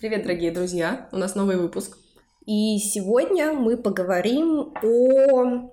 Привет, дорогие друзья! У нас новый выпуск. И сегодня мы поговорим о...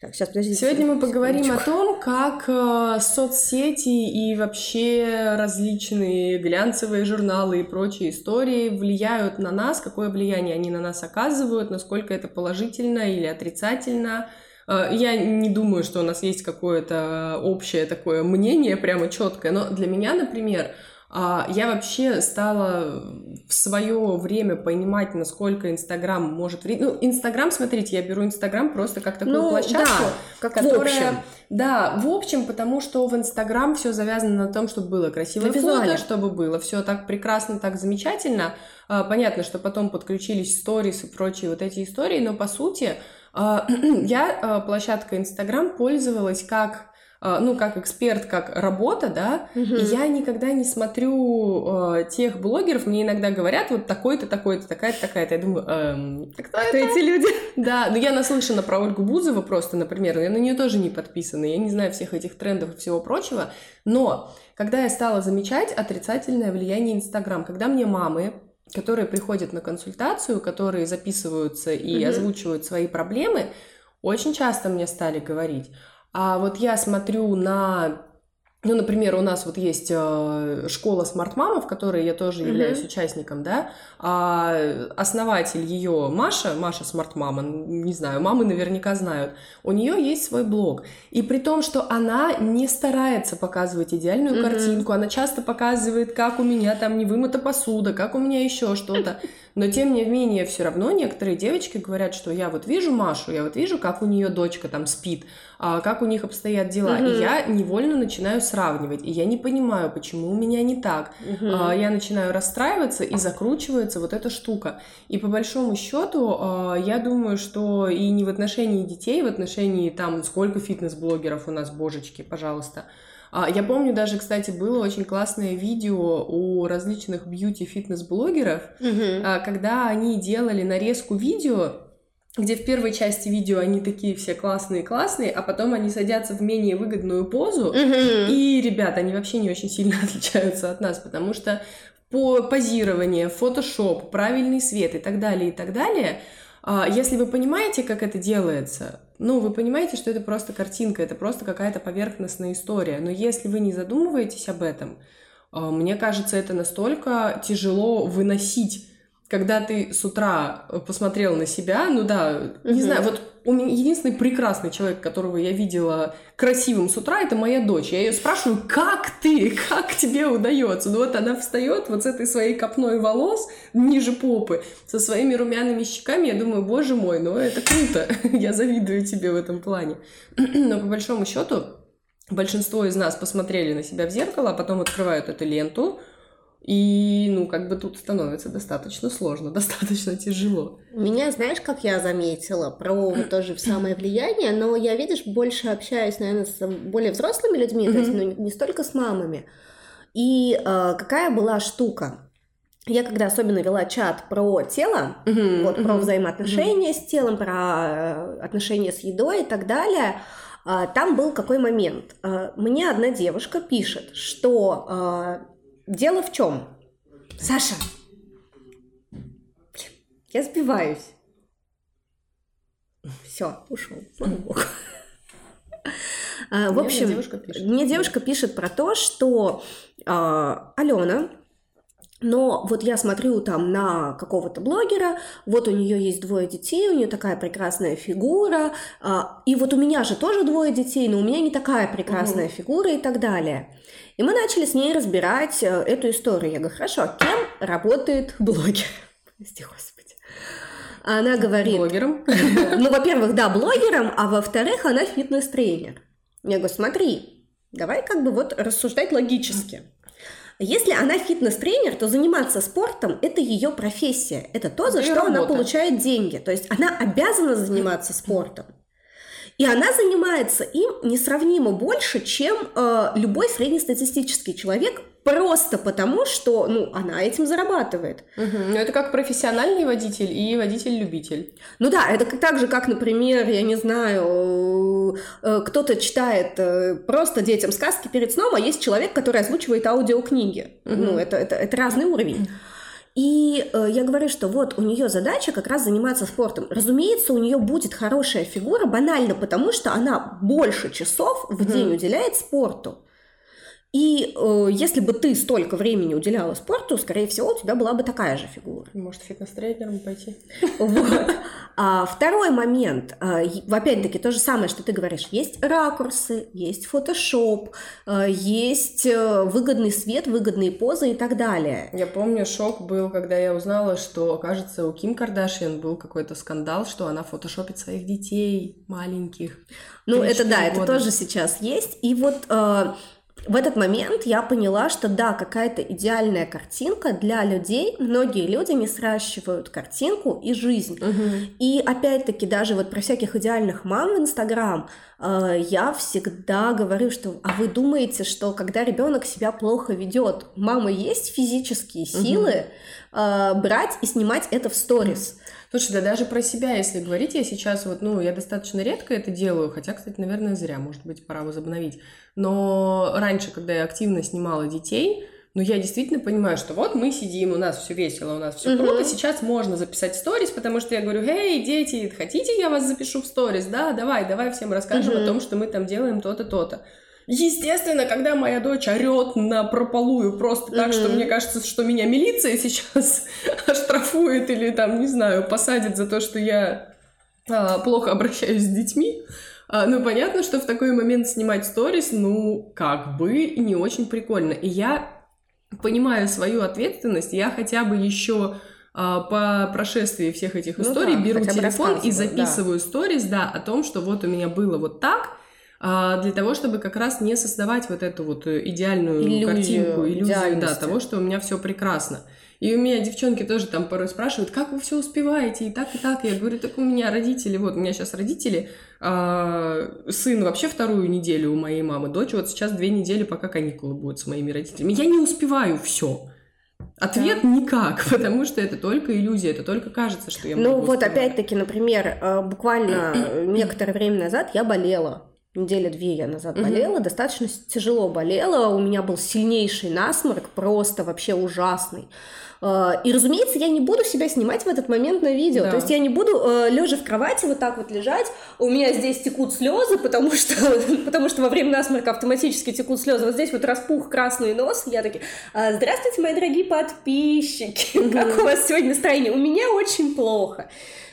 Так, сейчас, подождите. Сегодня мы поговорим секундочку. о том, как э, соцсети и вообще различные глянцевые журналы и прочие истории влияют на нас, какое влияние они на нас оказывают, насколько это положительно или отрицательно. Э, я не думаю, что у нас есть какое-то общее такое мнение, прямо четкое, но для меня, например, я вообще стала в свое время понимать, насколько Инстаграм может вредить. Ну, Инстаграм, смотрите, я беру Инстаграм просто как такую ну, площадку, да, как которая... в общем. Да, в общем, потому что в Инстаграм все завязано на том, чтобы было красивое фото, чтобы было все так прекрасно, так замечательно. А, понятно, что потом подключились сторис и прочие вот эти истории, но по сути а, я площадкой Инстаграм пользовалась как а, ну, как эксперт, как работа, да, угу. и я никогда не смотрю э, тех блогеров, мне иногда говорят, вот такой-то, такой-то, такая-то, такая-то, я думаю, эм, кто, кто эти люди? Да, но я наслышана про Ольгу Бузову просто, например, я на нее тоже не подписана, я не знаю всех этих трендов и всего прочего, но когда я стала замечать отрицательное влияние Инстаграм, когда мне мамы которые приходят на консультацию, которые записываются и mm озвучивают свои проблемы, очень часто мне стали говорить, а вот я смотрю на ну, например, у нас вот есть э, школа смарт-мама, в которой я тоже являюсь mm-hmm. участником, да, а основатель ее Маша, Маша смарт-мама, не знаю, мамы наверняка знают, у нее есть свой блог. И при том, что она не старается показывать идеальную mm-hmm. картинку, она часто показывает, как у меня там не вымыта посуда, как у меня еще что-то. Но тем не менее, все равно некоторые девочки говорят, что я вот вижу Машу, я вот вижу, как у нее дочка там спит, а, как у них обстоят дела. Угу. И я невольно начинаю сравнивать. И я не понимаю, почему у меня не так. Угу. Я начинаю расстраиваться и закручивается вот эта штука. И по большому счету, а, я думаю, что и не в отношении детей, в отношении там, сколько фитнес-блогеров у нас, божечки, пожалуйста, а, я помню даже, кстати, было очень классное видео у различных бьюти-фитнес-блогеров, угу. когда они делали нарезку видео, где в первой части видео они такие все классные-классные, а потом они садятся в менее выгодную позу, mm и, ребята, они вообще не очень сильно отличаются от нас, потому что по позирование, фотошоп, правильный свет и так далее, и так далее, а, если вы понимаете, как это делается, ну, вы понимаете, что это просто картинка, это просто какая-то поверхностная история. Но если вы не задумываетесь об этом, а, мне кажется, это настолько тяжело выносить когда ты с утра э, посмотрел на себя, ну да, угу. не знаю, вот у меня единственный прекрасный человек, которого я видела красивым с утра, это моя дочь. Я ее спрашиваю, как ты, как тебе удается? Ну вот она встает вот с этой своей копной волос ниже попы, со своими румяными щеками, я думаю, боже мой, ну это круто, я завидую тебе в этом плане. Но по большому счету большинство из нас посмотрели на себя в зеркало, а потом открывают эту ленту, и, ну, как бы тут становится достаточно сложно, достаточно тяжело. Меня, знаешь, как я заметила про тоже самое влияние, но я, видишь, больше общаюсь, наверное, с более взрослыми людьми, mm-hmm. то есть, ну, не столько с мамами. И э, какая была штука? Я когда особенно вела чат про тело, mm-hmm, вот mm-hmm, про взаимоотношения mm-hmm. с телом, про э, отношения с едой и так далее, э, там был какой момент. Э, мне одна девушка пишет, что Дело в чем? Саша! Блин, я сбиваюсь. Все, ушел. Слава богу. А, в общем, мне девушка, пишет. мне девушка пишет про то, что а, Алена, но вот я смотрю там на какого-то блогера, вот у нее есть двое детей, у нее такая прекрасная фигура, а, и вот у меня же тоже двое детей, но у меня не такая прекрасная угу. фигура и так далее. И мы начали с ней разбирать э, эту историю. Я говорю, хорошо, кем работает блогер? Прости, Господи. Она говорит... Блогером? Ну, во-первых, да, блогером, а во-вторых, она фитнес-тренер. Я говорю, смотри, давай как бы вот рассуждать логически. Если она фитнес-тренер, то заниматься спортом – это ее профессия. Это то, за это что она получает деньги. То есть она обязана заниматься спортом. И она занимается им несравнимо больше, чем э, любой среднестатистический человек, просто потому, что ну, она этим зарабатывает. Угу. Ну, это как профессиональный водитель и водитель-любитель. Ну да, это так же, как, например, я не знаю, э, кто-то читает э, просто детям сказки перед сном, а есть человек, который озвучивает аудиокниги. Угу. Ну, это, это, это разный уровень. И э, я говорю, что вот у нее задача как раз заниматься спортом. Разумеется, у нее будет хорошая фигура, банально потому, что она больше часов в день mm-hmm. уделяет спорту. И э, если бы ты столько времени уделяла спорту, скорее всего, у тебя была бы такая же фигура. Может, фитнес-тренером пойти? Вот. А второй момент, а, опять-таки, то же самое, что ты говоришь, есть ракурсы, есть фотошоп, а, есть э, выгодный свет, выгодные позы и так далее. Я помню, шок был, когда я узнала, что, кажется, у Ким Кардашьян был какой-то скандал, что она фотошопит своих детей маленьких. Ну, это да, года. это тоже сейчас есть. И вот в этот момент я поняла, что да, какая-то идеальная картинка для людей. Многие люди не сращивают картинку и жизнь. Угу. И опять-таки даже вот про всяких идеальных мам в Инстаграм э, я всегда говорю, что а вы думаете, что когда ребенок себя плохо ведет, мама есть физические силы угу. э, брать и снимать это в сторис? Слушай, да даже про себя, если говорить, я сейчас вот, ну, я достаточно редко это делаю, хотя, кстати, наверное, зря, может быть, пора возобновить. Но раньше, когда я активно снимала детей, ну, я действительно понимаю, что вот мы сидим, у нас все весело, у нас все uh-huh. круто, сейчас можно записать сторис, потому что я говорю, эй, дети, хотите, я вас запишу в сторис? Да, давай, давай всем расскажем uh-huh. о том, что мы там делаем то-то, то-то. Естественно, когда моя дочь орет на прополую просто так, что мне кажется, что меня милиция сейчас оштрафует или там, не знаю, посадит за то, что я а, плохо обращаюсь с детьми. А, ну, понятно, что в такой момент снимать сторис, ну, как бы не очень прикольно. И я понимаю свою ответственность, я хотя бы еще а, по прошествии всех этих ну историй да, беру телефон и записываю да. сторис, да, о том, что вот у меня было вот так, для того, чтобы как раз не создавать вот эту вот э, идеальную иллюзию, картинку, иллюзию, да, того, что у меня все прекрасно. И у меня девчонки тоже там порой спрашивают, как вы все успеваете, и так, и так. Я говорю, так у меня родители, вот у меня сейчас родители, а, сын вообще вторую неделю у моей мамы, дочь вот сейчас две недели, пока каникулы будут с моими родителями. Я не успеваю все. Ответ да. никак, потому что это только иллюзия, это только кажется, что я ну могу Ну вот опять-таки, например, э, буквально некоторое время назад я болела недели две я назад болела, угу. достаточно тяжело болела, у меня был сильнейший насморк, просто вообще ужасный. А, и, разумеется, я не буду себя снимать в этот момент на видео. Да. То есть я не буду э, лежа в кровати вот так вот лежать. У меня здесь текут слезы, потому что, потому что во время насморка автоматически текут слезы. Вот здесь вот распух красный нос. Я такие, «А, здравствуйте, мои дорогие подписчики. Как у вас сегодня настроение? У меня очень плохо.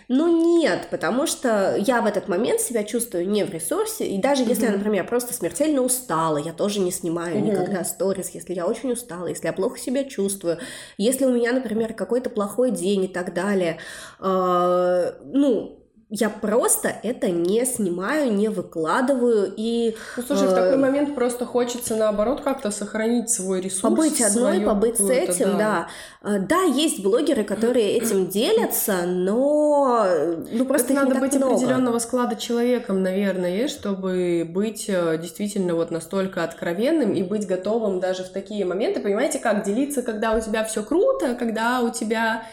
Ну нет, потому что я в этот момент себя чувствую не в ресурсе, и даже если я, например, просто смертельно устала, я тоже не снимаю никогда сторис, если я очень устала, если я плохо себя чувствую, если у меня, например, какой-то плохой день и так далее, э, ну, я просто это не снимаю, не выкладываю и... Ну, слушай, э, в такой момент просто хочется, наоборот, как-то сохранить свой ресурс. Побыть одной, побыть с этим, да. да. Э, да, есть блогеры, которые этим делятся, но ну, просто это надо быть много. определенного склада человеком, наверное, чтобы быть э, действительно вот настолько откровенным и быть готовым даже в такие моменты, понимаете, как делиться, когда у тебя все круто, когда у тебя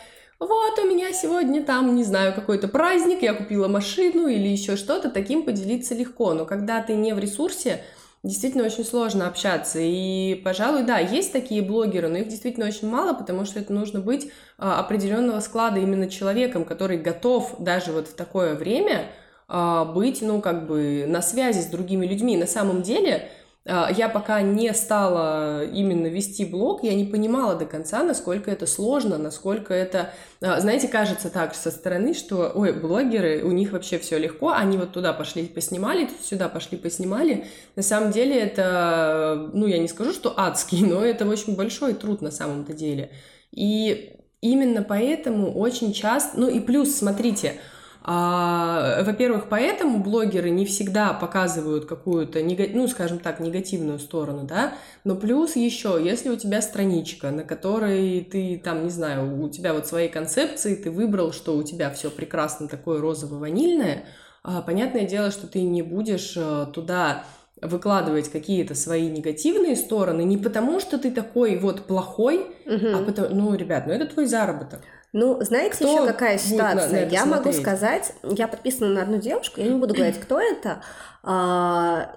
вот у меня сегодня там, не знаю, какой-то праздник, я купила машину или еще что-то, таким поделиться легко. Но когда ты не в ресурсе, действительно очень сложно общаться. И, пожалуй, да, есть такие блогеры, но их действительно очень мало, потому что это нужно быть а, определенного склада именно человеком, который готов даже вот в такое время а, быть, ну, как бы на связи с другими людьми. На самом деле, я пока не стала именно вести блог, я не понимала до конца, насколько это сложно, насколько это, а, знаете, кажется так со стороны, что, ой, блогеры, у них вообще все легко, они вот туда пошли поснимали, сюда пошли поснимали. На самом деле это, ну, я не скажу, что адский, но это очень большой труд на самом-то деле. И именно поэтому очень часто, ну и плюс, смотрите, а, во-первых, поэтому блогеры не всегда показывают какую-то, ну, скажем так, негативную сторону, да, но плюс еще, если у тебя страничка, на которой ты там, не знаю, у тебя вот свои концепции, ты выбрал, что у тебя все прекрасно такое розово-ванильное, а, понятное дело, что ты не будешь э, туда выкладывать какие-то свои негативные стороны не потому, что ты такой вот плохой, угу. а потому, ну, ребят, ну это твой заработок. Ну, знаете кто еще какая ситуация? На, на я могу сказать, я подписана на одну девушку, я не буду говорить, кто это. А,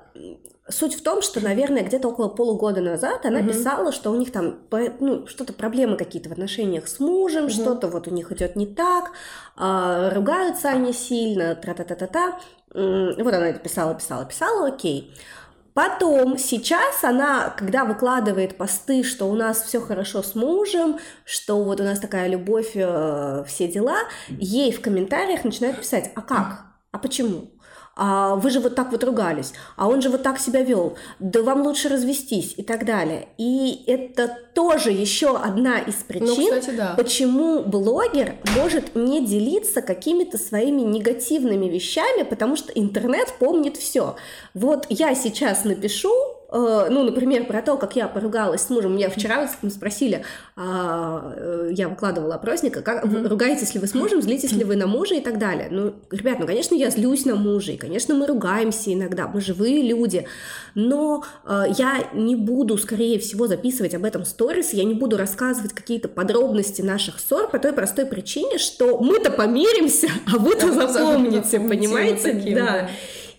Суть в том, что, наверное, где-то около полугода назад она угу. писала, что у них там ну, что-то проблемы какие-то в отношениях с мужем, угу. что-то вот у них идет не так, э, ругаются они сильно, тра-та-та-та-та. Вот она это писала, писала, писала, окей. Потом, сейчас она, когда выкладывает посты, что у нас все хорошо с мужем, что вот у нас такая любовь, э, все дела, ей в комментариях начинают писать, а как? А почему? А вы же вот так вот ругались, а он же вот так себя вел, да вам лучше развестись и так далее. И это тоже еще одна из причин, ну, кстати, да. почему блогер может не делиться какими-то своими негативными вещами, потому что интернет помнит все. Вот я сейчас напишу Э, ну, например, про то, как я поругалась с мужем. Меня вчера вот спросили, а, э, я выкладывала опросник, как, mm-hmm. ругаетесь ли вы с мужем, злитесь ли вы на мужа и так далее. Ну, ребят, ну, конечно, я злюсь на мужа, и, конечно, мы ругаемся иногда, мы живые люди, но э, я не буду, скорее всего, записывать об этом сторис, я не буду рассказывать какие-то подробности наших ссор по той простой причине, что мы-то помиримся, а вы-то запомните, понимаете? Таким, да. да.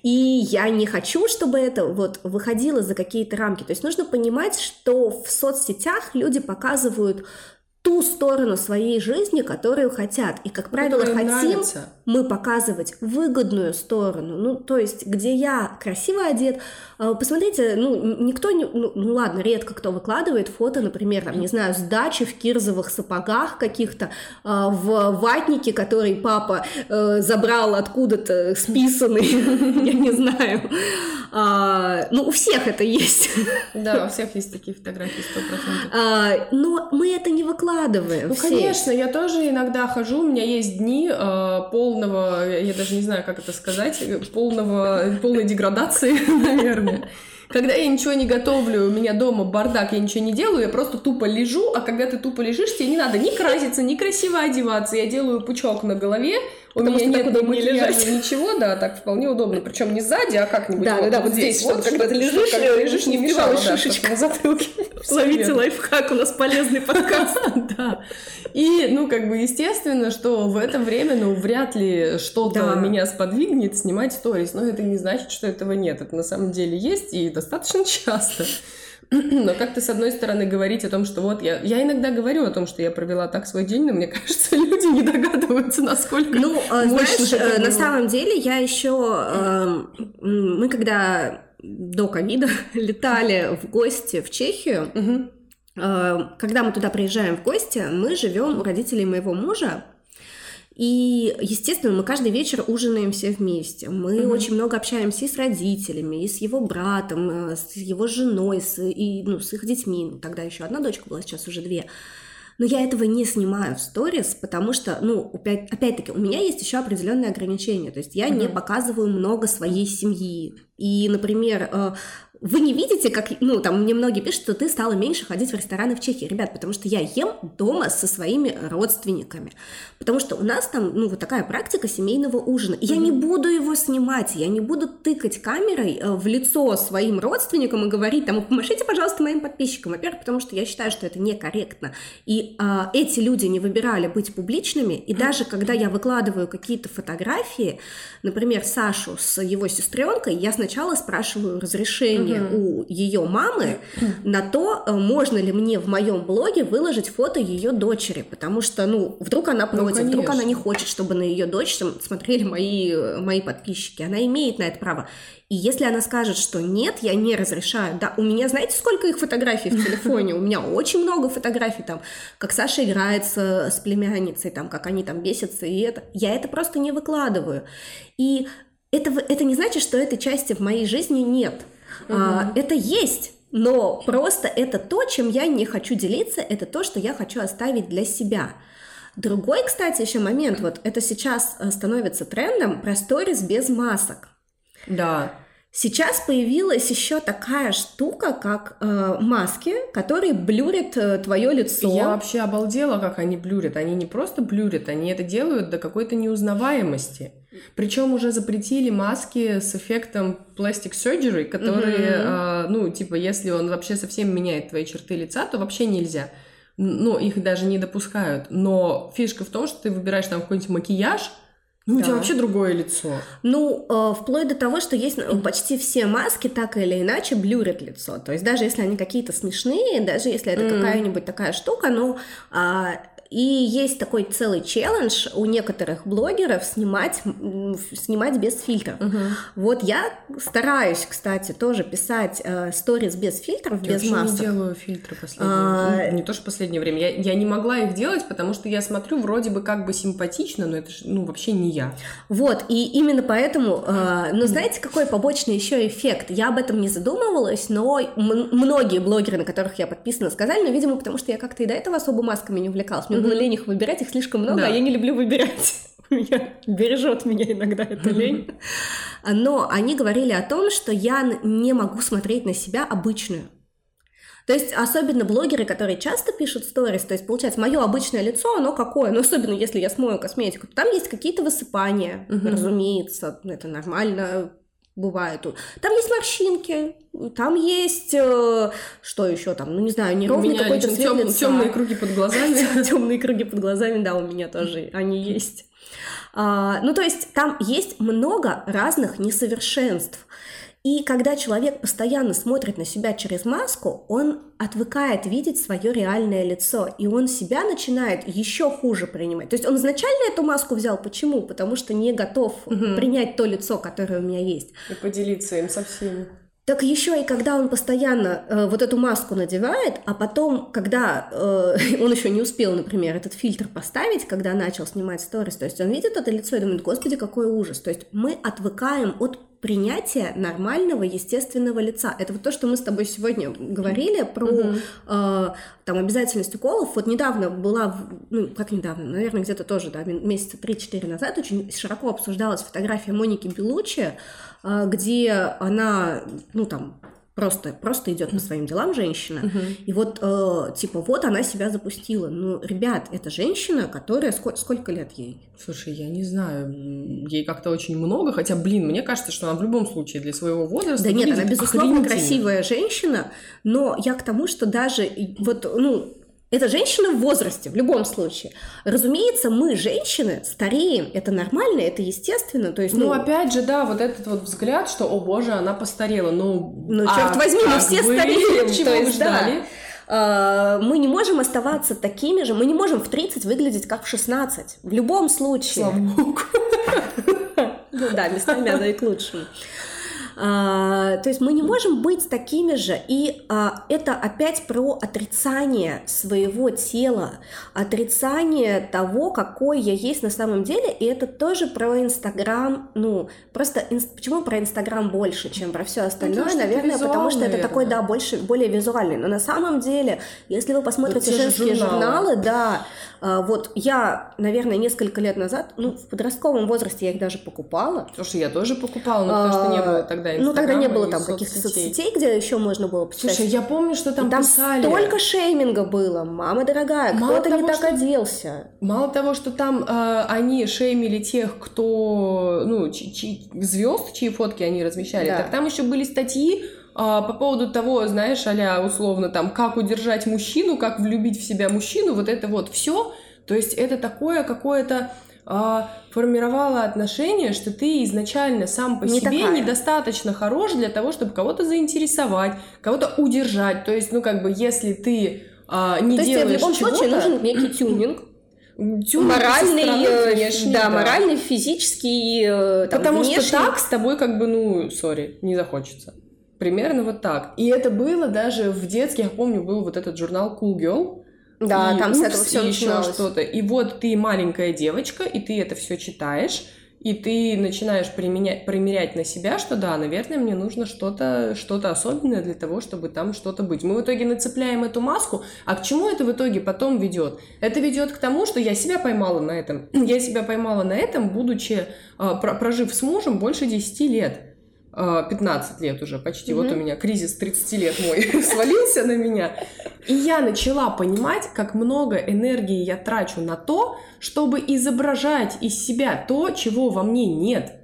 И я не хочу, чтобы это вот выходило за какие-то рамки. То есть нужно понимать, что в соцсетях люди показывают ту сторону своей жизни, которую хотят. И, как правило, хотим нравится. мы показывать выгодную сторону. Ну, то есть, где я красиво одет. А, посмотрите, ну, никто не... Ну, ну ладно, редко кто выкладывает фото, например, там, не знаю, с дачи в кирзовых сапогах каких-то, а, в ватнике, который папа э, забрал откуда-то списанный, я не знаю. А, ну, у всех это есть. Да, у всех есть такие фотографии, сто процентов. Но мы это не выкладываем выкладываем. Ну, все. конечно, я тоже иногда хожу, у меня есть дни э, полного, я даже не знаю, как это сказать, полного, полной деградации, наверное. Когда я ничего не готовлю, у меня дома бардак, я ничего не делаю, я просто тупо лежу, а когда ты тупо лежишь, тебе не надо ни краситься, ни красиво одеваться. Я делаю пучок на голове, у Потому меня нет ни макияжа, ничего, да, так вполне удобно. Причем не сзади, а как-нибудь да, вот, да, вот здесь, вот, чтобы, когда ты лежишь, когда лежишь, не мешала да, шишечка на затылке. Ловите лайфхак, у нас полезный подкаст. Да. И, ну, как бы, естественно, что в это время, ну, вряд ли что-то меня сподвигнет снимать сторис. Но это не значит, что этого нет. Это на самом деле есть и достаточно часто. Но как-то, с одной стороны, говорить о том, что вот я... Я иногда говорю о том, что я провела так свой день, но мне кажется, люди не догадываются, насколько Ну, а, знаешь, э, на самом деле я еще... Эм, мы когда до ковида летали в гости в Чехию, э, когда мы туда приезжаем в гости, мы живем у родителей моего мужа, и, естественно, мы каждый вечер ужинаем все вместе. Мы угу. очень много общаемся и с родителями, и с его братом, э, с его женой, с, и, ну, с их детьми. Ну, тогда еще одна дочка была, сейчас уже две. Но я этого не снимаю в сторис, потому что, ну, опять, опять-таки, у меня есть еще определенные ограничения. То есть я mm не показываю много своей семьи. И, например, э, вы не видите, как, ну, там мне многие пишут, что ты стала меньше ходить в рестораны в Чехии. Ребят, потому что я ем дома со своими родственниками. Потому что у нас там, ну, вот такая практика семейного ужина. И mm-hmm. я не буду его снимать, я не буду тыкать камерой э, в лицо своим родственникам и говорить, там, помашите, пожалуйста, моим подписчикам. Во-первых, потому что я считаю, что это некорректно. И а, эти люди не выбирали быть публичными. И даже когда я выкладываю какие-то фотографии, например, Сашу с его сестренкой, я сначала спрашиваю разрешение разрешение угу. у ее мамы на то, э, можно ли мне в моем блоге выложить фото ее дочери, потому что, ну, вдруг она ну, против, ну, вдруг она не хочет, чтобы на ее дочь там, смотрели мои, э, мои подписчики, она имеет на это право. И если она скажет, что нет, я не разрешаю, да, у меня, знаете, сколько их фотографий в телефоне? У меня очень много фотографий там, как Саша играет с, с племянницей, там, как они там бесятся, и это. Я это просто не выкладываю. И это, это не значит, что этой части в моей жизни нет. Угу. А, это есть. Но просто это то, чем я не хочу делиться, это то, что я хочу оставить для себя. Другой, кстати, еще момент, вот это сейчас э, становится трендом про сторис без масок. Да. Сейчас появилась еще такая штука, как э, маски, которые блюрят э, твое лицо. Я вообще обалдела, как они блюрят. Они не просто блюрят, они это делают до какой-то неузнаваемости. Причем уже запретили маски с эффектом plastic surgery, которые, mm-hmm. э, ну, типа, если он вообще совсем меняет твои черты лица, то вообще нельзя. Ну, их даже не допускают. Но фишка в том, что ты выбираешь там какой-нибудь макияж, Ну, у тебя вообще другое лицо. Ну, э, вплоть до того, что есть ну, почти все маски так или иначе блюрят лицо. То есть даже если они какие-то смешные, даже если это mm. какая-нибудь такая штука, ну, э, и есть такой целый челлендж у некоторых блогеров снимать, снимать без фильтров. Угу. Вот я стараюсь, кстати, тоже писать э, сторис без фильтров, я без масок. Я не делаю фильтры последнее а... ну, Не то, что последнее время. Я, я не могла их делать, потому что я смотрю вроде бы как бы симпатично, но это же ну, вообще не я. Вот, и именно поэтому, э, ну знаете, какой побочный еще эффект? Я об этом не задумывалась, но многие блогеры, на которых я подписана, сказали, но, видимо, потому что я как-то и до этого особо масками не увлекалась. Мне мне было лень их выбирать, их слишком много, да. а я не люблю выбирать. Меня бережет меня иногда эта лень. Но они говорили о том, что я не могу смотреть на себя обычную. То есть, особенно блогеры, которые часто пишут сторис, то есть, получается, мое обычное лицо, оно какое, ну, особенно если я смою косметику, то там есть какие-то высыпания, угу. разумеется, это нормально, бывает. Там есть морщинки, там есть э, что еще там, ну не знаю, неровный какой-то цвет тем, лица. Темные круги под глазами. Темные круги под глазами, да, у меня тоже они есть. А, ну то есть там есть много разных несовершенств. И когда человек постоянно смотрит на себя через маску, он отвыкает видеть свое реальное лицо, и он себя начинает еще хуже принимать. То есть он изначально эту маску взял, почему? Потому что не готов угу. принять то лицо, которое у меня есть. И поделиться им со всеми. Так еще и когда он постоянно э, вот эту маску надевает, а потом, когда э, он еще не успел, например, этот фильтр поставить, когда начал снимать сторис, то есть он видит это лицо и думает, господи, какой ужас. То есть мы отвыкаем от принятия нормального, естественного лица. Это вот то, что мы с тобой сегодня говорили про угу. э, там обязательность уколов. Вот недавно была, ну, как недавно, наверное, где-то тоже, да, месяца 3-4 назад очень широко обсуждалась фотография Моники Белучи, э, где она, ну, там, Просто, просто идет по своим делам женщина. Угу. И вот, э, типа, вот она себя запустила. Ну, ребят, это женщина, которая... Сколько, сколько лет ей? Слушай, я не знаю. Ей как-то очень много. Хотя, блин, мне кажется, что она в любом случае для своего возраста... Да нет, она, безусловно, красивая женщина. Но я к тому, что даже... Вот, ну, это женщина в возрасте, в любом случае. Разумеется, мы, женщины, стареем. Это нормально, это естественно. То есть, ну, ну опять же, да, вот этот вот взгляд, что, о боже, она постарела. Ну, ну а черт возьми, мы все вы стареем. Чего то есть, ждали? Да мы не можем оставаться такими же, мы не можем в 30 выглядеть как в 16. В любом случае. Слава богу. Ну да, местами оно и к лучшему. А, то есть мы не можем быть такими же. И а, это опять про отрицание своего тела, отрицание того, какой я есть на самом деле. И это тоже про Инстаграм. Ну, просто ин... почему про Инстаграм больше, чем про все остальное? Ну, Наверное, потому что это такой, да, больше, более визуальный. Но на самом деле, если вы посмотрите женские журналы. журналы, да, а, вот я, наверное, несколько лет назад, ну, в подростковом возрасте я их даже покупала. Слушай, я тоже покупала, но потому что не было тогда тогда Ну, тогда не было там каких-то соцсетей, где еще можно было почитать. Слушай, я помню, что там, и там писали. столько шейминга было, мама дорогая, кто-то не так что... оделся. Мало того, что там э, они шеймили тех, кто, ну, чьи, звезд, чьи фотки они размещали, да. так там еще были статьи, а, по поводу того, знаешь, а условно там, как удержать мужчину, как влюбить в себя мужчину, вот это вот все. То есть это такое какое-то а, формировала отношение, что ты изначально сам по не себе такая. недостаточно хорош для того, чтобы кого-то заинтересовать, кого-то удержать. То есть, ну, как бы, если ты а, не То делаешь есть, в любом случае нужен некий тюнинг. Тюнинг моральный, стороны, э, внешний, да, да, моральный, физический, э, там, Потому внешний. что так с тобой как бы, ну, сори, не захочется. Примерно вот так. И это было даже в детстве, я помню, был вот этот журнал Cool Girl, да, и там упс, с этого все еще что-то. И вот ты маленькая девочка, и ты это все читаешь, и ты начинаешь применять, примерять на себя, что да, наверное, мне нужно что-то что особенное для того, чтобы там что-то быть. Мы в итоге нацепляем эту маску, а к чему это в итоге потом ведет? Это ведет к тому, что я себя поймала на этом. Я себя поймала на этом, будучи, а, прожив с мужем больше 10 лет. 15 лет уже почти, угу. вот у меня кризис 30 лет мой свалился на меня. И я начала понимать, как много энергии я трачу на то, чтобы изображать из себя то, чего во мне нет.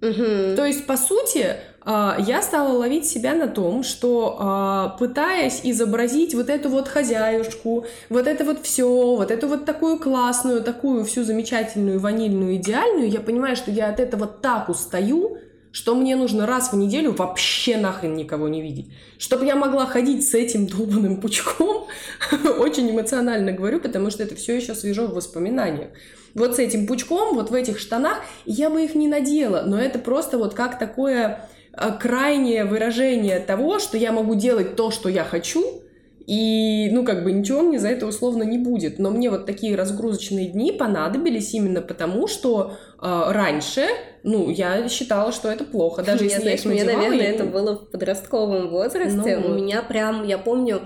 Мгм. То есть, по сути, а, я стала ловить себя на том, что а, пытаясь изобразить вот эту вот хозяюшку, вот это вот все, вот эту вот такую классную, такую всю замечательную, ванильную, идеальную, я понимаю, что я от этого так устаю, что мне нужно раз в неделю вообще нахрен никого не видеть. Чтобы я могла ходить с этим долбанным пучком, очень эмоционально говорю, потому что это все еще свежо в воспоминаниях. Вот с этим пучком, вот в этих штанах, я бы их не надела, но это просто вот как такое э, крайнее выражение того, что я могу делать то, что я хочу, и, ну, как бы ничего мне за это условно не будет. Но мне вот такие разгрузочные дни понадобились именно потому, что э, раньше, ну, я считала, что это плохо. Даже Мне, если я знаешь, их мне, надевала, наверное, я это было в подростковом возрасте. Ну У меня прям, я помню,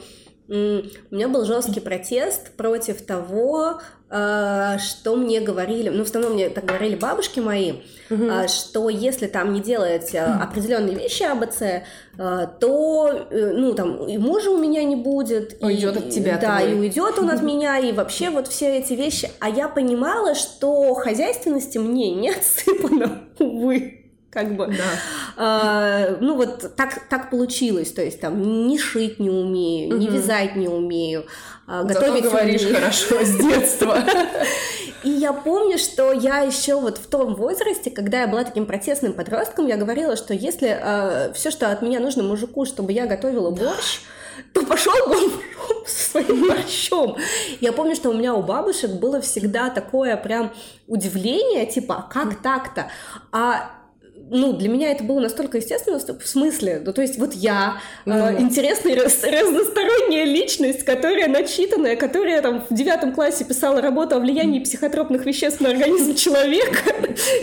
у меня был жесткий протест против того, э, что мне говорили, ну, в основном мне так говорили бабушки мои, а, что если там не делать э, определенные вещи АБЦ, то, э, ну, там, и мужа у меня не будет. и- Уйдет от тебя Да, твой. и уйдет он от меня, и вообще вот все эти вещи. А я понимала, что хозяйственности мне не отсыпано, увы. Как бы. Да. А, ну вот так, так получилось, то есть там не шить не умею, не Мгм. вязать не умею, а, Зато готовить говоришь умею. хорошо с детства. И я помню, что я еще вот в том возрасте, когда я была таким протестным подростком, я говорила, что если все, что от меня нужно мужику, чтобы я готовила борщ, то пошел он со своим борщом. Я помню, что у меня у бабушек было всегда такое прям удивление, типа, а как так-то? А ну, для меня это было настолько естественно, в смысле, ну, то есть вот я, э, Ну. интересная раз- разносторонняя личность, которая начитанная, которая там в девятом классе писала работу о влиянии психотропных веществ на организм человека,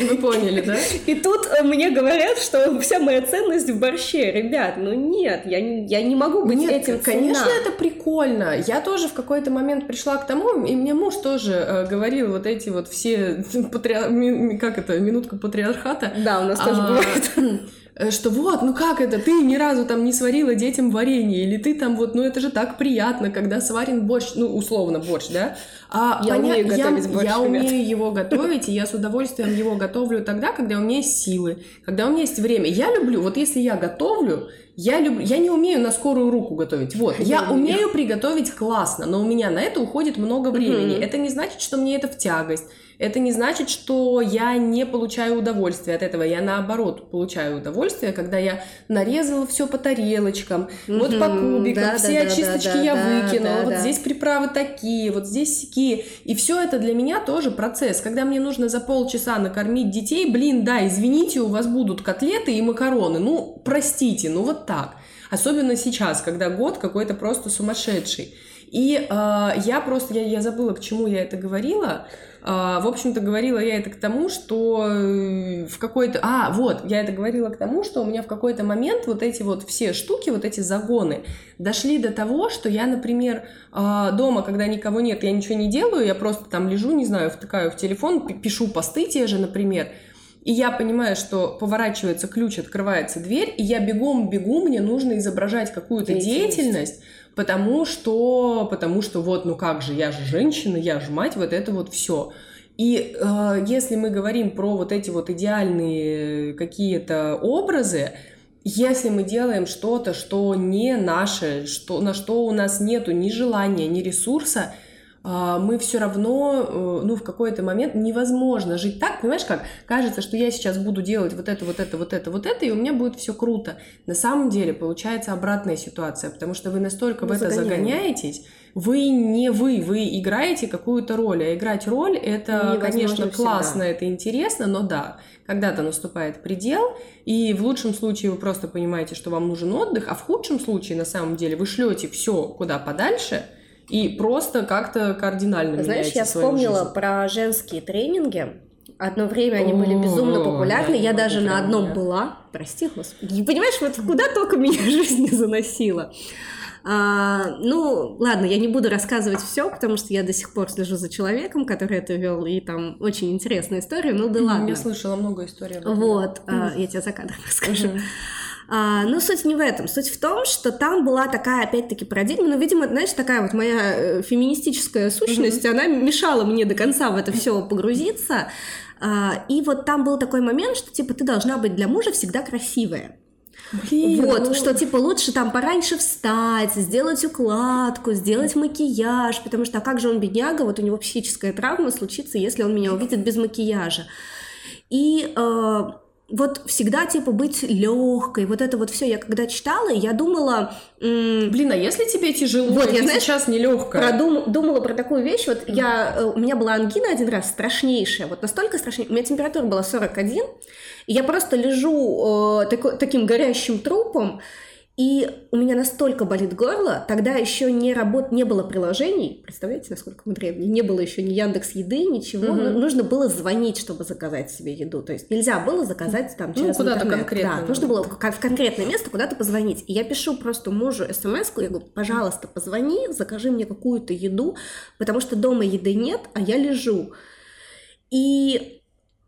Вы поняли, да? и тут э, мне говорят, что вся моя ценность в борще. Ребят, ну нет, я не, я не могу быть Нет, этим конечно, ценна. это прикольно. Я тоже в какой-то момент пришла к тому, и мне муж тоже э, говорил вот эти вот все ми- как это минутка патриархата. Да, у нас тоже А, бывает. э, Что вот, ну как это, ты ни разу там не сварила детям варенье, или ты там вот, ну это же так приятно, когда сварен борщ, ну условно борщ, да? А Я поня- умею готовить борщ, Я ребят. умею его готовить, и я с удовольствием его готовлю тогда, когда у меня есть силы, когда у меня есть время. Я люблю, вот если я готовлю, я люблю, я не умею на скорую руку готовить. Вот, я Я умею. умею приготовить классно, но у меня на это уходит много времени. Это не значит, что мне это в тягость. Это не значит, что я не получаю удовольствия от этого. Я наоборот получаю удовольствие, когда я нарезала все по тарелочкам, вот по кубикам, Да, все да, очисточки да, я да, выкинула, да, вот да. здесь приправы такие, вот здесь сякие. И все это для меня тоже процесс. Когда мне нужно за полчаса накормить детей, блин, да, извините, у вас будут котлеты и макароны. Ну, простите, ну вот так. Особенно сейчас, когда год какой-то просто сумасшедший. И э, я просто, я, я забыла, к чему я это говорила. А, в общем-то, говорила я это к тому, что э, в какой-то... А, вот, я это говорила к тому, что у меня в какой-то момент вот эти вот все штуки, вот эти загоны дошли до того, что я, например, а, дома, когда никого нет, я ничего не делаю, я просто там лежу, не знаю, втыкаю в телефон, пи- пишу посты те же, например, и я понимаю, что поворачивается ключ, открывается дверь, и я бегом бегу, мне нужно изображать какую-то Деятельность. деятельность, потому что, потому что вот, ну как же, я же женщина, я же мать, вот это вот все. И э, если мы говорим про вот эти вот идеальные какие-то образы, если мы делаем что-то, что не наше, что, на что у нас нету ни желания, ни ресурса, мы все равно, э, ну, в какой-то момент невозможно жить так, понимаешь, как кажется, что я сейчас буду делать вот это, вот это, вот это, вот это, и у меня будет все круто. На самом деле получается обратная ситуация, потому что вы настолько в Мы это загоняем. загоняетесь, вы не вы, вы играете какую-то роль, а играть роль это, Невозможно конечно, всегда. классно, это интересно, но да, когда-то наступает предел, и в лучшем случае вы просто понимаете, что вам нужен отдых, а в худшем случае, на самом деле, вы шлете все куда подальше и просто как-то кардинально Знаешь, меняете я свою вспомнила жизнь. про женские тренинги. Одно время они были безумно популярны. я даже на одном была. Прости, господи. Понимаешь, вот куда только меня жизнь не заносила. А, ну, ладно, я не буду рассказывать все, потому что я до сих пор слежу за человеком, который это вел, и там очень интересная история. Ну да ладно. Я слышала много историй об этом. Вот, а, я тебе за кадром расскажу. Мгм. А, но суть не в этом. Суть в том, что там была такая, опять-таки, парадигма. Ну, видимо, знаешь, такая вот моя э, феминистическая сущность, mm-hmm. она мешала мне до конца в это все погрузиться. А, и вот там был такой момент, что, типа, ты должна быть для мужа всегда красивая. Блин, вот, ну... что типа лучше там пораньше встать, сделать укладку, сделать макияж, потому что а как же он бедняга, вот у него психическая травма случится, если он меня увидит без макияжа. И э, вот всегда типа быть легкой, вот это вот все. Я когда читала, я думала, блин, а если тебе тяжело, вот я знаешь, сейчас нелегкая. Продум, думала про такую вещь. Вот mm. я, э, у меня была ангина один раз страшнейшая, вот настолько страшнейшая. У меня температура была 41, и я просто лежу э, тако, таким горящим трупом. И у меня настолько болит горло, тогда еще не работ, не было приложений, представляете, насколько мы древние, не было еще ни Яндекс Еды, ничего, угу. нужно было звонить, чтобы заказать себе еду, то есть нельзя было заказать там ну, через ну, куда-то конкретно. Да, нужно было в конкретное место куда-то позвонить. И я пишу просто мужу смс я говорю, пожалуйста, позвони, закажи мне какую-то еду, потому что дома еды нет, а я лежу. И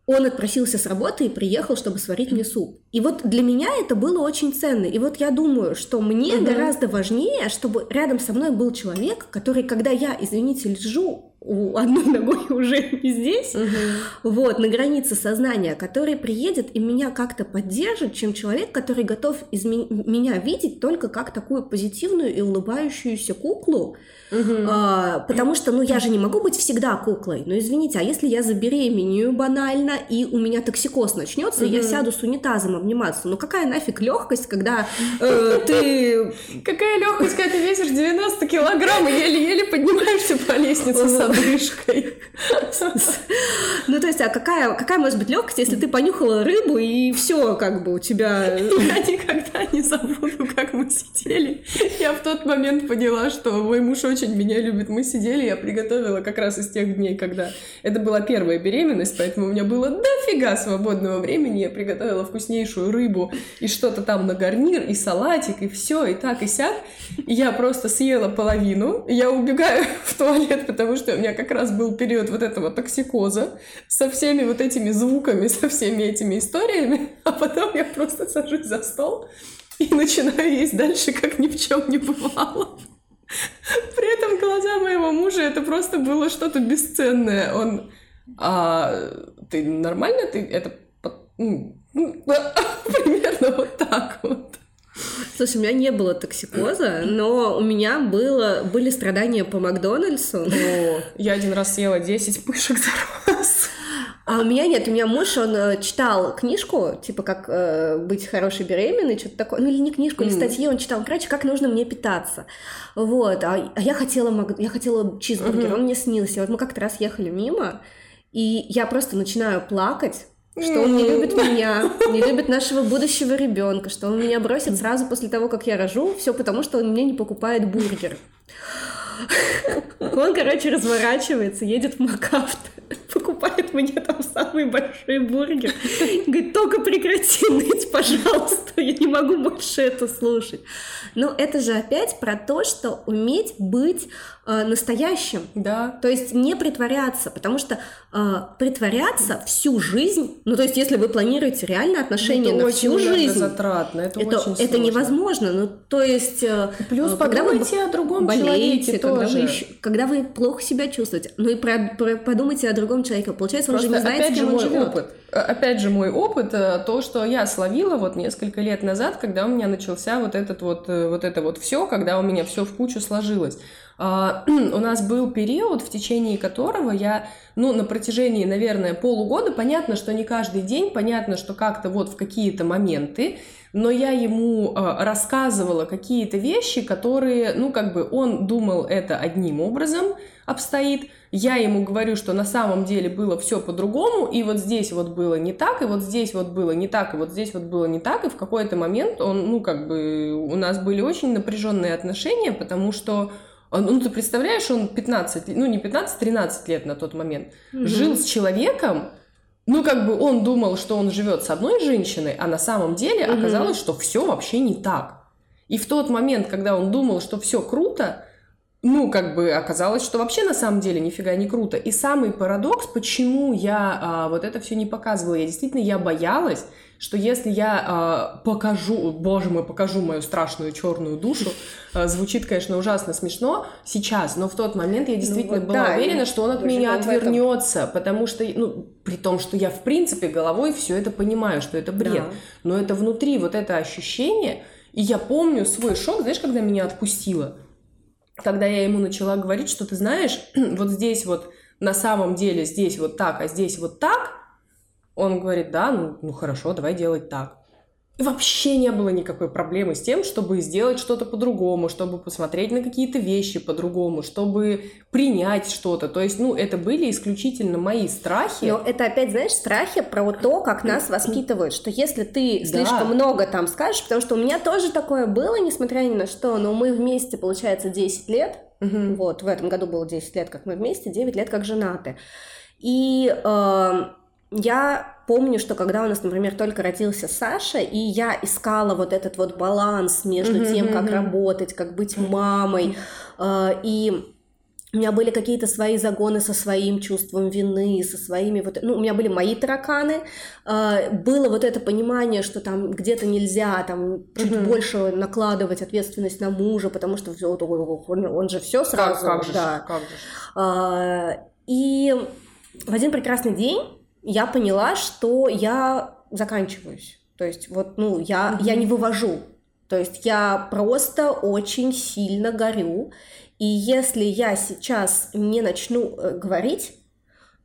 он отпросился с работы и приехал, чтобы сварить мне суп. И вот для меня это было очень ценно. И вот я думаю, что мне угу. гораздо важнее, чтобы рядом со мной был человек, который, когда я, извините, лежу у одной ногой уже не здесь, угу. вот, на границе сознания, который приедет и меня как-то поддержит, чем человек, который готов из меня видеть только как такую позитивную и улыбающуюся куклу, Угу. А, потому что, ну, я же не могу быть всегда куклой. Ну, извините, а если я забеременею банально, и у меня токсикоз начнется, угу. и я сяду с унитазом обниматься, ну какая нафиг легкость, когда э, ты... Какая легкость, когда ты весишь 90 килограмм и еле-еле поднимаешься по лестнице с одышкой. Ну, то есть, а какая, какая может быть легкость, если ты понюхала рыбу, и все, как бы у тебя... Я никогда не забуду, как мы сидели. Я в тот момент поняла, что мой муж очень очень меня любит. Мы сидели, я приготовила как раз из тех дней, когда это была первая беременность, поэтому у меня было дофига свободного времени. Я приготовила вкуснейшую рыбу и что-то там на гарнир, и салатик, и все, и так, и сяк. И я просто съела половину. Я убегаю в туалет, потому что у меня как раз был период вот этого токсикоза со всеми вот этими звуками, со всеми этими историями. А потом я просто сажусь за стол и начинаю есть дальше, как ни в чем не бывало. При этом глаза моего мужа это просто было что-то бесценное. Он, а ты нормально? Ты это ну, примерно вот так вот. Слушай, у меня не было токсикоза, но у меня было, были страдания по Макдональдсу. О, я один раз съела 10 пышек за раз. А у меня нет, у меня муж, он э, читал книжку, типа, как э, быть хорошей беременной, что-то такое, ну или не книжку, или статьи, он читал, короче, как нужно мне питаться. Вот, а, а я хотела, я хотела чизбургер, mm-hmm. он мне снился. Вот мы как-то раз ехали мимо, и я просто начинаю плакать, что он не любит меня, не любит нашего будущего ребенка, что он меня бросит сразу после того, как я рожу, все потому, что он мне не покупает бургер. Он, короче, разворачивается, едет в МакАвто, покупает мне там самый большой бургер. Говорит, только прекрати ныть, пожалуйста, я не могу больше это слушать. Но это же опять про то, что уметь быть э, настоящим. Да. То есть не притворяться, потому что э, притворяться всю жизнь, ну то есть если вы планируете реально отношения это на всю жизнь, затратно, это, это, очень это невозможно. Ну то есть э, плюс когда вы о другом болеете, когда вы, когда вы плохо себя чувствуете, ну и про, про, подумайте о другом человеке. Получается, Просто, он же не знает, опять же, мой живет. опыт. Э, опять же, мой опыт, э, то, что я словила вот несколько лет назад, когда у меня начался вот этот вот, э, вот это вот все, когда у меня все в кучу сложилось. А, у нас был период, в течение которого я, ну, на протяжении, наверное, полугода, понятно, что не каждый день, понятно, что как-то вот в какие-то моменты, но я ему э, рассказывала какие-то вещи, которые, ну, как бы он думал это одним образом обстоит, я ему говорю, что на самом деле было все по-другому, и вот здесь вот было не так, и вот здесь вот было не так, и вот здесь вот было не так, и в какой-то момент он, ну, как бы, у нас были очень напряженные отношения, потому что ну, ты представляешь, он 15, ну, не 15, 13 лет на тот момент, mm жил с человеком, ну, как бы он думал, что он живет с одной женщиной, а на самом деле оказалось, что все вообще не так. И в тот момент, когда он думал, что все круто, ну, как бы оказалось, что вообще на самом деле нифига не круто. И самый парадокс, почему я а, вот это все не показывала, я действительно, я боялась, что если я а, покажу, боже мой, покажу мою страшную черную душу, а, звучит, конечно, ужасно смешно сейчас, но в тот момент я ну действительно ну, вот, была да, уверена, что он от меня отвернется, потому что, ну, при том, что я в принципе головой все это понимаю, что это бред, да. но это внутри вот это ощущение, и я помню свой шок, знаешь, когда меня отпустило когда я ему начала говорить, что ты знаешь, вот здесь вот на самом деле здесь вот так, а здесь вот так, он говорит, да, ну, ну хорошо, давай делать так. И вообще не было никакой проблемы с тем, чтобы сделать что-то по-другому, чтобы посмотреть на какие-то вещи по-другому, чтобы принять что-то. То есть, ну, это были исключительно мои страхи. Но это опять, знаешь, страхи про то, как нас воспитывают, что если ты слишком да. много там скажешь, потому что у меня тоже такое было, несмотря ни на что, но мы вместе, получается, 10 лет, угу. вот, в этом году было 10 лет, как мы вместе, 9 лет как женаты. И э, я помню, что когда у нас, например, только родился Саша, и я искала вот этот вот баланс между mm-hmm, тем, как mm-hmm. работать, как быть мамой, э, и у меня были какие-то свои загоны со своим чувством вины, со своими вот, ну, у меня были мои тараканы, э, было вот это понимание, что там где-то нельзя там чуть mm-hmm. больше накладывать ответственность на мужа, потому что он, он же все сразу, как, как же, да. Как же. Э, и в один прекрасный день я поняла, что я заканчиваюсь. То есть вот, ну, я, mm-hmm. я не вывожу. То есть я просто очень сильно горю. И если я сейчас не начну э, говорить,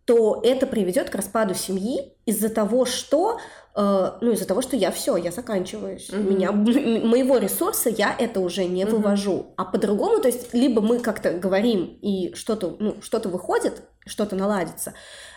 то это приведет к распаду семьи из-за того, что э, ну из-за того, что я все, я заканчиваюсь, mm-hmm. меня моего ресурса я это уже не mm-hmm. вывожу, а по-другому, то есть либо мы как-то говорим и что-то ну что-то выходит, что-то наладится,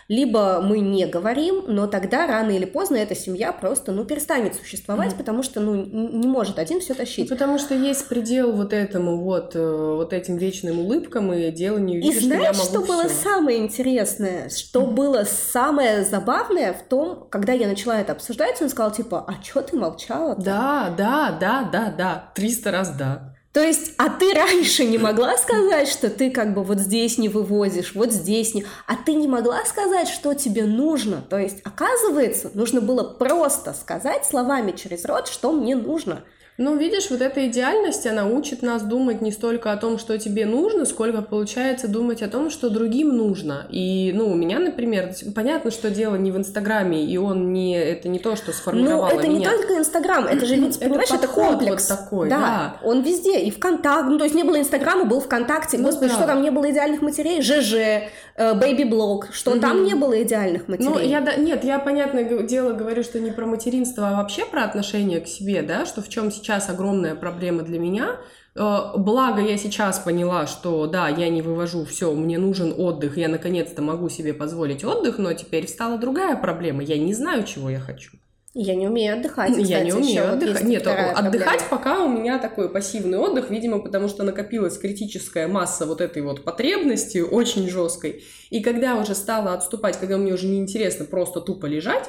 либо мы не говорим, но тогда рано или поздно эта семья просто, ну, перестанет существовать, mm потому что, ну, не может один все тащить. Потому что есть предел вот этому вот, э, вот этим вечным улыбкам и деланию И знаешь, что, что было самое интересное, что mm было самое забавное в том, когда я начала это обсуждать, он сказал, типа, а что ты молчала -то? Да, да, да, да, да, триста раз да. То есть, а ты раньше не могла сказать, что ты как бы вот здесь не вывозишь, вот здесь не... А ты не могла сказать, что тебе нужно. То есть, оказывается, нужно было просто сказать словами через рот, что мне нужно. Ну, видишь, вот эта идеальность, она учит нас думать не столько о том, что тебе нужно, сколько получается думать о том, что другим нужно. И, ну, у меня, например, понятно, что дело не в Инстаграме, и он не, это не то, что сформировало Ну, это меня. не только Инстаграм, это же ведь, понимаешь, это комплекс. Вот такой, да, да. он везде, и ВКонтакте, ну, то есть не было Инстаграма, был ВКонтакте, ну, господи, да. что там не было идеальных матерей, ЖЖ, Бэйби-блог, что угу. там не было идеальных матерей. Ну, я, да, нет, я, понятное дело, говорю, что не про материнство, а вообще про отношение к себе, да, что в чем сейчас сейчас огромная проблема для меня. Э, благо я сейчас поняла, что да, я не вывожу все, мне нужен отдых, я наконец-то могу себе позволить отдых, но теперь встала другая проблема, я не знаю, чего я хочу. Я не умею отдыхать. Кстати, я не умею отдыхать. Нет, отдыхать проблема. пока у меня такой пассивный отдых, видимо, потому что накопилась критическая масса вот этой вот потребности очень жесткой. И когда уже стала отступать, когда мне уже неинтересно просто тупо лежать,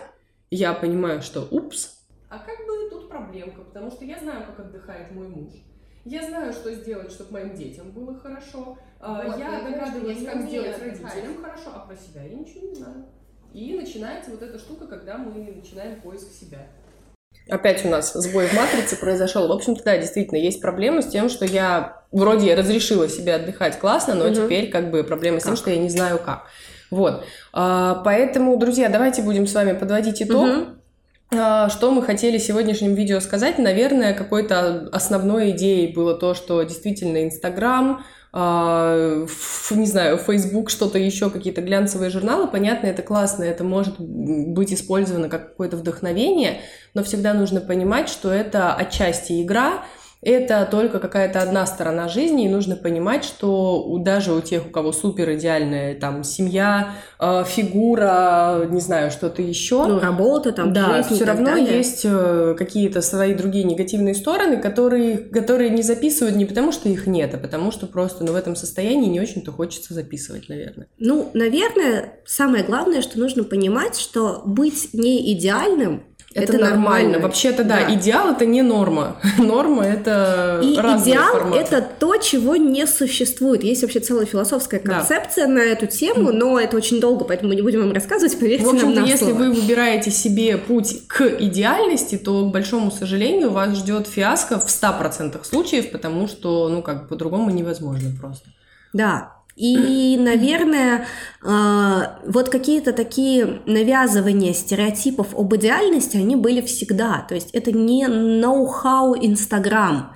я понимаю, что упс, а как бы тут проблемка, потому что я знаю, как отдыхает мой муж. Я знаю, что сделать, чтобы моим детям было хорошо. А, вот, я догадываюсь, как сделать отдыхать. родителям хорошо, а про себя я ничего не знаю. И начинается вот эта штука, когда мы начинаем поиск себя. Опять у нас сбой в матрице произошел. В общем-то, да, действительно, есть проблема с тем, что я вроде разрешила себе отдыхать классно, но угу. теперь как бы проблема с тем, что я не знаю как. Вот. А, поэтому, друзья, давайте будем с вами подводить итог. Угу. Что мы хотели сегодняшним видео сказать? Наверное, какой-то основной идеей было то, что действительно Инстаграм, не знаю, Facebook, что-то еще, какие-то глянцевые журналы, понятно, это классно, это может быть использовано как какое-то вдохновение, но всегда нужно понимать, что это отчасти игра, это только какая-то одна сторона жизни, и нужно понимать, что даже у тех, у кого супер идеальная там семья, э, фигура, не знаю, что-то еще. Ну, работа там, Да, все равно далее. есть э, какие-то свои другие негативные стороны, которые, которые не записывают не потому, что их нет, а потому что просто ну, в этом состоянии не очень-то хочется записывать, наверное. Ну, наверное, самое главное, что нужно понимать, что быть не идеальным Это, это нормально. нормально. Вообще-то, да, да, идеал это не норма. норма это И идеал форматы. это то, чего не существует. Есть вообще целая философская концепция да. на эту тему, но это очень долго, поэтому мы не будем вам рассказывать, поверьте В общем-то, нам если слово. вы выбираете себе путь к идеальности, то, к большому сожалению, вас ждет фиаско в 100% случаев, потому что, ну, как по-другому невозможно просто. Да, и, наверное, а, вот какие-то такие навязывания стереотипов об идеальности, они были всегда. То есть это не ноу-хау Инстаграм.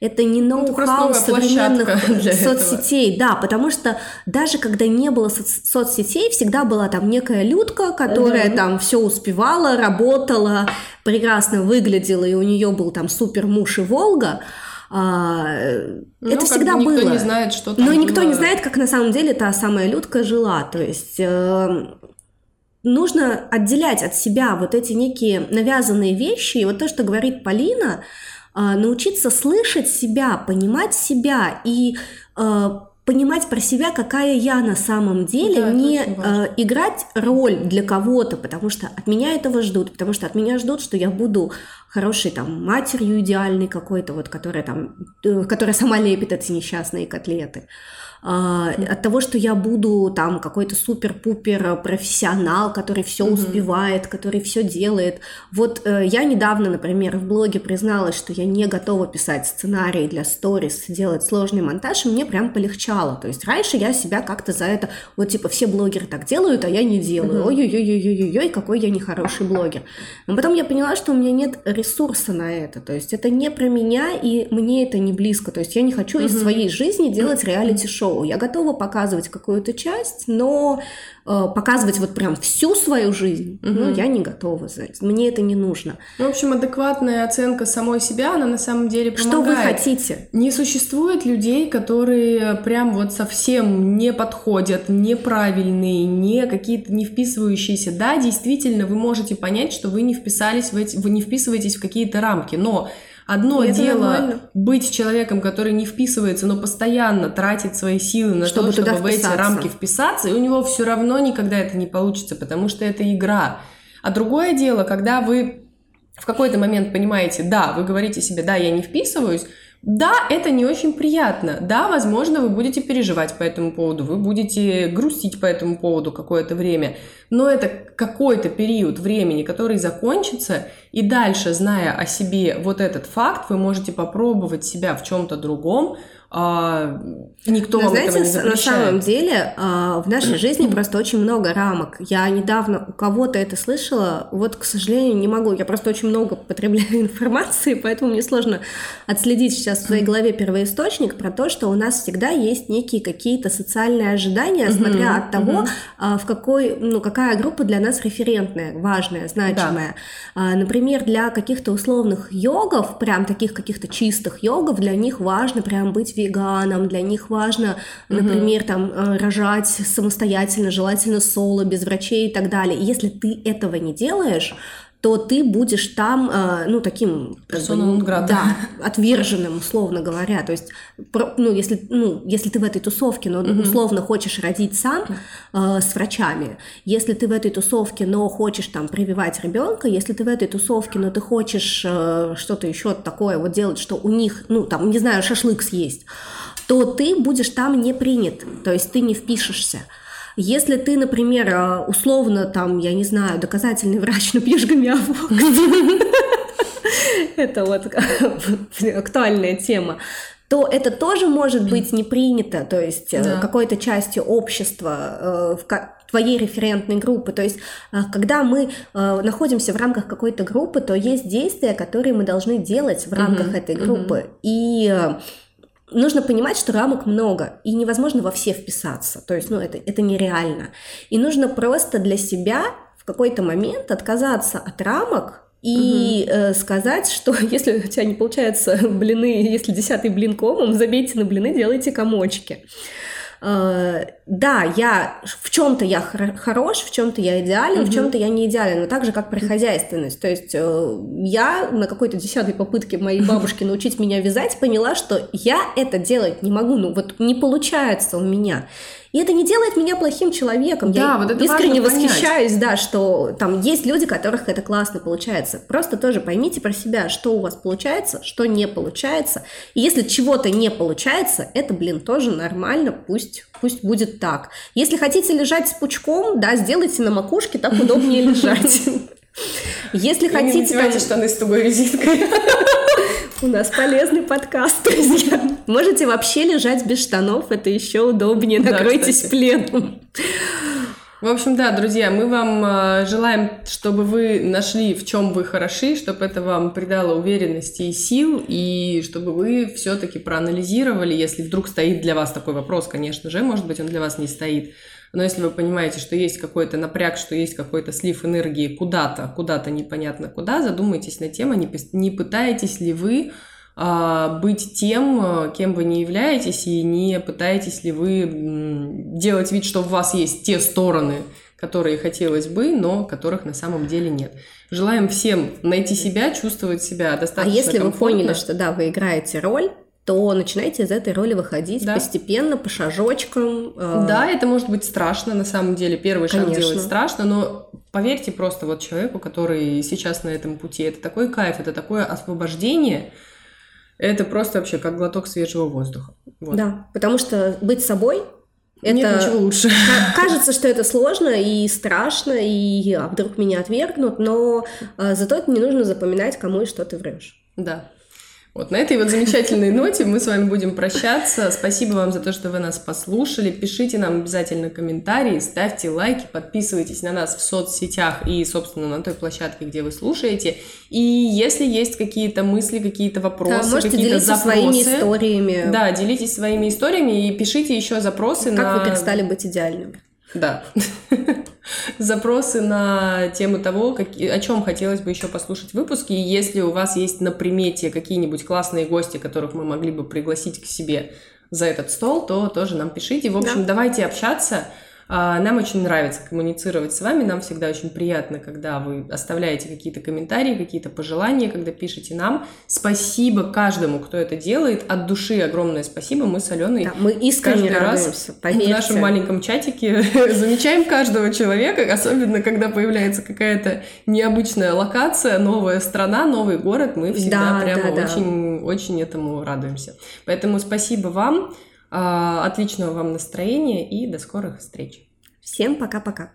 Это не ну, ноу-хау современных соцсетей, этого. да, потому что даже когда не было соц- соцсетей, всегда была там некая людка, которая uh-huh. там все успевала, работала, прекрасно выглядела, и у нее был там супер муж и Волга. А, ну, это всегда никто было. Никто не знает, что там Но было. никто не знает, как на самом деле та самая Людка жила. То есть э, нужно отделять от себя вот эти некие навязанные вещи. И вот то, что говорит Полина, э, научиться слышать себя, понимать себя и э, понимать про себя, какая я на самом деле, да, не э, играть роль для кого-то, потому что от меня этого ждут, потому что от меня ждут, что я буду хорошей там матерью идеальной какой-то, вот, которая там, э, которая сама лепит эти несчастные котлеты. А, от того, что я буду там какой-то супер-пупер профессионал, который все mm-hmm. успевает, который все делает. Вот э, я недавно, например, в блоге призналась, что я не готова писать сценарий для сторис, делать сложный монтаж, и мне прям полегчало. То есть раньше я себя как-то за это, вот типа все блогеры так делают, а я не делаю. Mm-hmm. Ой-ой-ой-ой-ой-ой, какой я нехороший блогер. Но потом я поняла, что у меня нет ресурса на это. То есть это не про меня, и мне это не близко. То есть я не хочу mm-hmm. из своей жизни делать реалити-шоу шоу. Я готова показывать какую-то часть, но э, показывать вот прям всю свою жизнь, угу. ну, я не готова. Мне это не нужно. Ну, в общем, адекватная оценка самой себя, она на самом деле помогает. Что вы хотите? Не существует людей, которые прям вот совсем не подходят, неправильные, не какие-то не вписывающиеся. Да, действительно, вы можете понять, что вы не вписались в эти, вы не вписываетесь в какие-то рамки, но Одно и дело нормально. быть человеком, который не вписывается, но постоянно тратит свои силы на чтобы то, чтобы в эти рамки вписаться, и у него все равно никогда это не получится, потому что это игра. А другое дело, когда вы в какой-то момент понимаете, да, вы говорите себе, да, я не вписываюсь, да, это не очень приятно. Да, возможно, вы будете переживать по этому поводу, вы будете грустить по этому поводу какое-то время, но это какой-то период времени, который закончится, и дальше, зная о себе вот этот факт, вы можете попробовать себя в чем-то другом, а, никто Но, вам знаете, этого не запрещает. на самом деле а, в нашей жизни просто очень много рамок. Я недавно у кого-то это слышала, вот, к сожалению, не могу. Я просто очень много потребляю информации, поэтому мне сложно отследить сейчас в своей голове первоисточник про то, что у нас всегда есть некие какие-то социальные ожидания, смотря от того, а, в какой, ну, какая группа для нас референтная, важная, значимая. Да. Например, для каких-то условных йогов, прям таких каких-то чистых йогов, для них важно прям быть веганом, для них важно, например, там э, рожать самостоятельно, желательно соло, без врачей и так далее. Если ты этого не делаешь, то ты будешь там, э, ну, таким... Персоном Да, отверженным, условно говоря. То есть, ну, если, ну, если ты в этой тусовке, но условно хочешь родить сам э, с врачами, если ты в этой тусовке, но хочешь там прививать ребенка, если ты в этой тусовке, но ты хочешь э, что-то еще такое вот делать, что у них, ну, там, не знаю, шашлык съесть, то ты будешь там не принят, то есть ты не впишешься. Если ты, например, э, условно там, я не знаю, доказательный врач, но пьешь гомеопатию, это вот актуальная тема, то это тоже может быть не принято, то есть э, да. какой-то частью общества, э, в твоей референтной группы. То есть, когда мы находимся в рамках какой-то группы, то есть действия, которые мы должны делать в рамках mm-hmm. этой группы. Mm-hmm. И нужно понимать, что рамок много, и невозможно во все вписаться. То есть, ну, это, это нереально. И нужно просто для себя в какой-то момент отказаться от рамок и угу. э, сказать, что если у тебя не получается блины, если десятый блин комом, забейте на блины, делайте комочки. Э, да, я в чем-то я хорош, в чем-то я идеален, mm в чем-то я не идеален, но так же, как про хозяйственность. То есть э, я на какой-то десятой попытке моей бабушки научить меня вязать поняла, что я это делать не могу, ну вот не получается у меня. И это не делает меня плохим человеком. Да, Я вот это искренне важно понять. восхищаюсь, да, что там есть люди, которых это классно получается. Просто тоже поймите про себя, что у вас получается, что не получается. И если чего-то не получается, это, блин, тоже нормально, пусть, пусть будет так. Если хотите лежать с пучком, да, сделайте на макушке, так удобнее лежать. Если не хотите... надевайте там- штаны с тугой резинкой. У нас полезный подкаст, друзья. Можете вообще лежать без штанов, это еще удобнее. Да, Накройтесь кстати. пледом. В общем, да, друзья, мы вам э, желаем, чтобы вы нашли, в чем вы хороши, чтобы это вам придало уверенности и сил, и чтобы вы все-таки проанализировали, если вдруг стоит для вас такой вопрос, конечно же, может быть, он для вас не стоит, но если вы понимаете, что есть какой-то напряг, что есть какой-то слив энергии куда-то, куда-то непонятно куда, задумайтесь над тем, а не, не пытаетесь ли вы а, быть тем, а, кем вы не являетесь, и не пытаетесь ли вы делать вид, что у вас есть те стороны, которые хотелось бы, но которых на самом деле нет. Желаем всем найти себя, чувствовать себя А достаточно если вы комфортно. поняли, что да, вы играете роль, то начинайте из этой роли выходить Да. постепенно, по шажочкам. э, Да, это может быть страшно, на самом деле. Первый шаг Конечно. делать страшно, но поверьте просто вот человеку, который сейчас на этом пути, это такой кайф, это такое освобождение, это просто вообще как глоток свежего воздуха. Вот. Да, потому что быть собой это Нет ничего лучше. Ка- Кажется, что это сложно и страшно, и а вдруг меня отвергнут, но а, зато это не нужно запоминать, кому и что ты врешь. Да. Вот на этой вот замечательной ноте мы с вами будем прощаться. Спасибо вам за то, что вы нас послушали. Пишите нам обязательно комментарии, ставьте лайки, подписывайтесь на нас в соцсетях и, собственно, на той площадке, где вы слушаете. И если есть какие-то мысли, какие-то Да, вопросы, можете какие-то запросы, своими историями, да, делитесь своими историями и пишите еще запросы как на... вы перестали быть идеальным. Да. Запросы на тему того, каки- о чем хотелось бы еще послушать выпуски. И если у вас есть на примете какие-нибудь классные гости, которых мы могли бы пригласить к себе за этот стол, то тоже нам пишите. В общем, Да. давайте общаться. А, Нам очень нравится коммуницировать с вами. Нам всегда очень приятно, когда вы оставляете какие-то комментарии, какие-то пожелания, когда пишете нам. Спасибо каждому, кто это делает. От души огромное спасибо. Мы с Аленой Да, мы искренне каждый раз радуемся, в поверьте. нашем маленьком чатике замечаем каждого человека, особенно когда появляется какая-то необычная локация, новая страна, новый город, мы всегда Да, прямо да, да. очень, очень этому радуемся. Поэтому спасибо вам, отличного вам настроения и до скорых встреч. Всем пока-пока.